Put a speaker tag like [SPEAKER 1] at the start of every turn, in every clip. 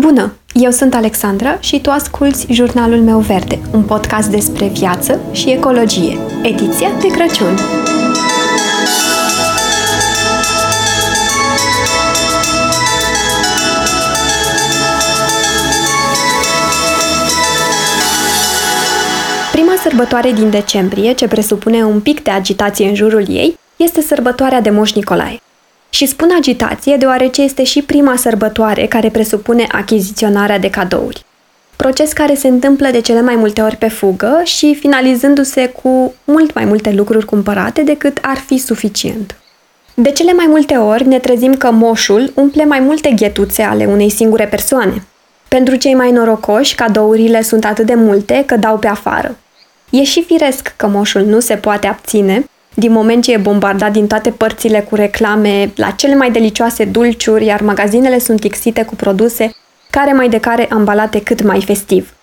[SPEAKER 1] Bună! Eu sunt Alexandra și tu asculți Jurnalul meu verde, un podcast despre viață și ecologie, ediția de Crăciun. Prima sărbătoare din decembrie, ce presupune un pic de agitație în jurul ei, este sărbătoarea de Moș Nicolae. Și spun agitație deoarece este și prima sărbătoare care presupune achiziționarea de cadouri. Proces care se întâmplă de cele mai multe ori pe fugă și finalizându-se cu mult mai multe lucruri cumpărate decât ar fi suficient. De cele mai multe ori ne trezim că moșul umple mai multe ghetuțe ale unei singure persoane. Pentru cei mai norocoși, cadourile sunt atât de multe că dau pe afară. E și firesc că moșul nu se poate abține din moment ce e bombardat din toate părțile cu reclame la cele mai delicioase dulciuri, iar magazinele sunt tixite cu produse care mai de care ambalate cât mai festiv.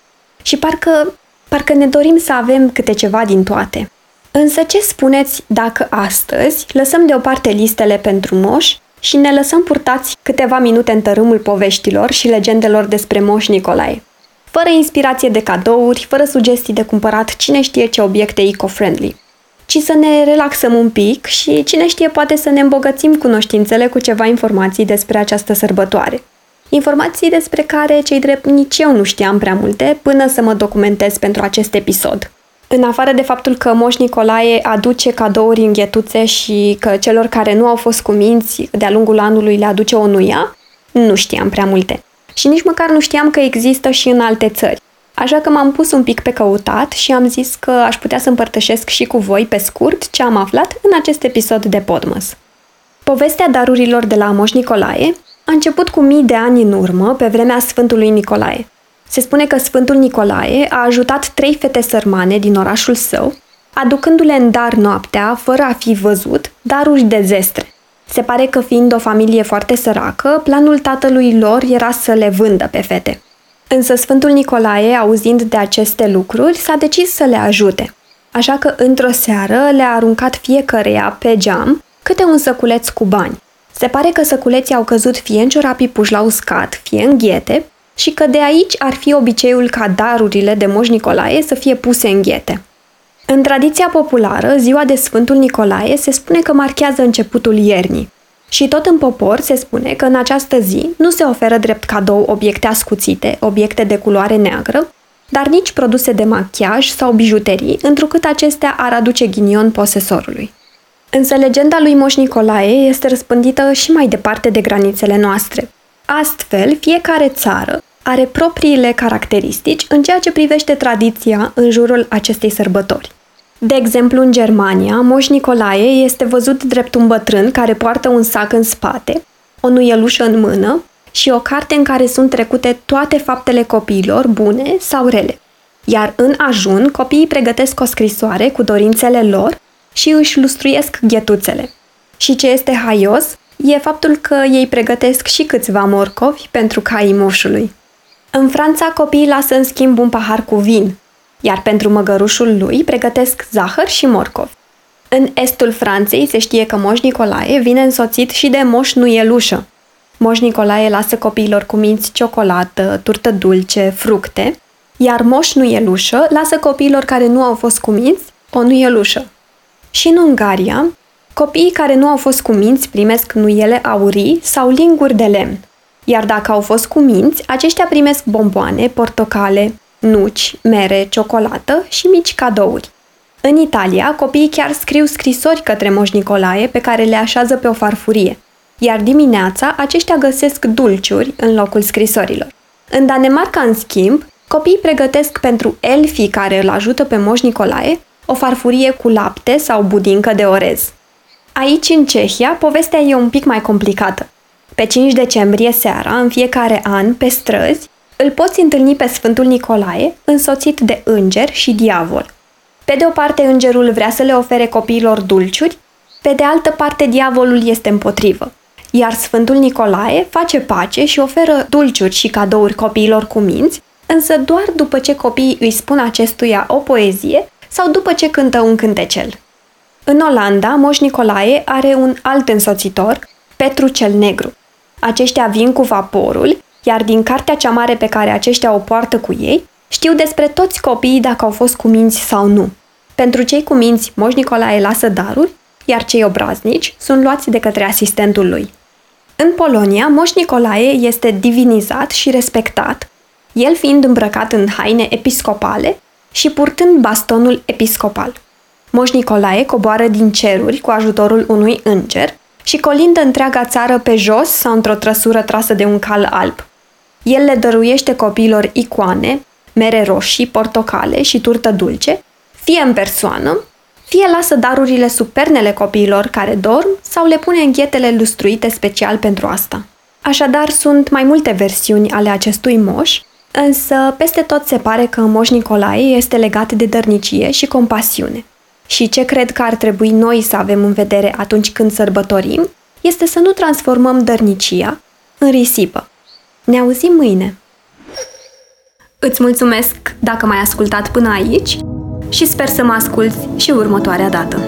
[SPEAKER 1] Și parcă, parcă ne dorim să avem câte ceva din toate. Însă ce spuneți dacă astăzi lăsăm deoparte listele pentru moș și ne lăsăm purtați câteva minute în tărâmul poveștilor și legendelor despre moș Nicolae? Fără inspirație de cadouri, fără sugestii de cumpărat cine știe ce obiecte eco-friendly ci să ne relaxăm un pic și cine știe poate să ne îmbogățim cunoștințele cu ceva informații despre această sărbătoare. Informații despre care, cei drept, nici eu nu știam prea multe până să mă documentez pentru acest episod. În afară de faptul că Moș Nicolae aduce cadouri în ghetuțe și că celor care nu au fost cuminți de-a lungul anului le aduce o nuia, nu știam prea multe. Și nici măcar nu știam că există și în alte țări. Așa că m-am pus un pic pe căutat și am zis că aș putea să împărtășesc și cu voi, pe scurt, ce am aflat în acest episod de Podmas. Povestea darurilor de la Moș Nicolae a început cu mii de ani în urmă, pe vremea Sfântului Nicolae. Se spune că Sfântul Nicolae a ajutat trei fete sărmane din orașul său, aducându-le în dar noaptea, fără a fi văzut, daruri de zestre. Se pare că fiind o familie foarte săracă, planul tatălui lor era să le vândă pe fete. Însă Sfântul Nicolae, auzind de aceste lucruri, s-a decis să le ajute. Așa că într-o seară le-a aruncat fiecăreia pe geam câte un săculeț cu bani. Se pare că săculeții au căzut fie în ciorapii puși la uscat, fie în ghete și că de aici ar fi obiceiul ca darurile de Moș Nicolae să fie puse în ghete. În tradiția populară, ziua de Sfântul Nicolae se spune că marchează începutul iernii. Și tot în popor se spune că în această zi nu se oferă drept cadou obiecte ascuțite, obiecte de culoare neagră, dar nici produse de machiaj sau bijuterii, întrucât acestea ar aduce ghinion posesorului. Însă legenda lui Moș Nicolae este răspândită și mai departe de granițele noastre. Astfel, fiecare țară are propriile caracteristici în ceea ce privește tradiția în jurul acestei sărbători. De exemplu, în Germania, Moș Nicolae este văzut drept un bătrân care poartă un sac în spate, o nuielușă în mână și o carte în care sunt trecute toate faptele copiilor, bune sau rele. Iar în ajun, copiii pregătesc o scrisoare cu dorințele lor și își lustruiesc ghetuțele. Și ce este haios e faptul că ei pregătesc și câțiva morcovi pentru caii moșului. În Franța, copiii lasă în schimb un pahar cu vin, iar pentru măgărușul lui pregătesc zahăr și morcov. În estul Franței se știe că Moș Nicolae vine însoțit și de Moș Nuielușă. Moș Nicolae lasă copiilor cu minți ciocolată, turtă dulce, fructe, iar Moș Nuielușă lasă copiilor care nu au fost cuminți o nuielușă. Și în Ungaria, copiii care nu au fost cuminți primesc nuiele aurii sau linguri de lemn. Iar dacă au fost cuminți, aceștia primesc bomboane, portocale, nuci, mere, ciocolată și mici cadouri. În Italia, copiii chiar scriu scrisori către Moș Nicolae pe care le așează pe o farfurie, iar dimineața aceștia găsesc dulciuri în locul scrisorilor. În Danemarca, în schimb, copiii pregătesc pentru elfii care îl ajută pe Moș Nicolae o farfurie cu lapte sau budincă de orez. Aici, în Cehia, povestea e un pic mai complicată. Pe 5 decembrie seara, în fiecare an, pe străzi, îl poți întâlni pe Sfântul Nicolae, însoțit de înger și diavol. Pe de o parte, îngerul vrea să le ofere copiilor dulciuri, pe de altă parte, diavolul este împotrivă. Iar Sfântul Nicolae face pace și oferă dulciuri și cadouri copiilor cu minți, însă doar după ce copiii îi spun acestuia o poezie sau după ce cântă un cântecel. În Olanda, Moș Nicolae are un alt însoțitor, Petru cel Negru. Aceștia vin cu vaporul Iar din cartea cea mare pe care aceștia o poartă cu ei, știu despre toți copiii dacă au fost cu minți sau nu. Pentru cei cu minți, Moș Nicolae lasă daruri, iar cei obraznici sunt luați de către asistentul lui. În Polonia, Moș Nicolae este divinizat și respectat, el fiind îmbrăcat în haine episcopale și purtând bastonul episcopal. Moș Nicolae coboară din ceruri cu ajutorul unui înger și colindă întreaga țară pe jos sau într-o trăsură trasă de un cal alb. El le dăruiește copiilor icoane, mere roșii, portocale și turtă dulce, fie în persoană, fie lasă darurile sub pernele copiilor care dorm sau le pune în ghetele lustruite special pentru asta. Așadar, sunt mai multe versiuni ale acestui moș, însă peste tot se pare că Moș Nicolae este legat de dărnicie și compasiune. Și ce cred că ar trebui noi să avem în vedere atunci când sărbătorim, este să nu transformăm dărnicia în risipă. Ne auzim mâine! Îți mulțumesc dacă m-ai ascultat până aici și sper să mă asculți și următoarea dată.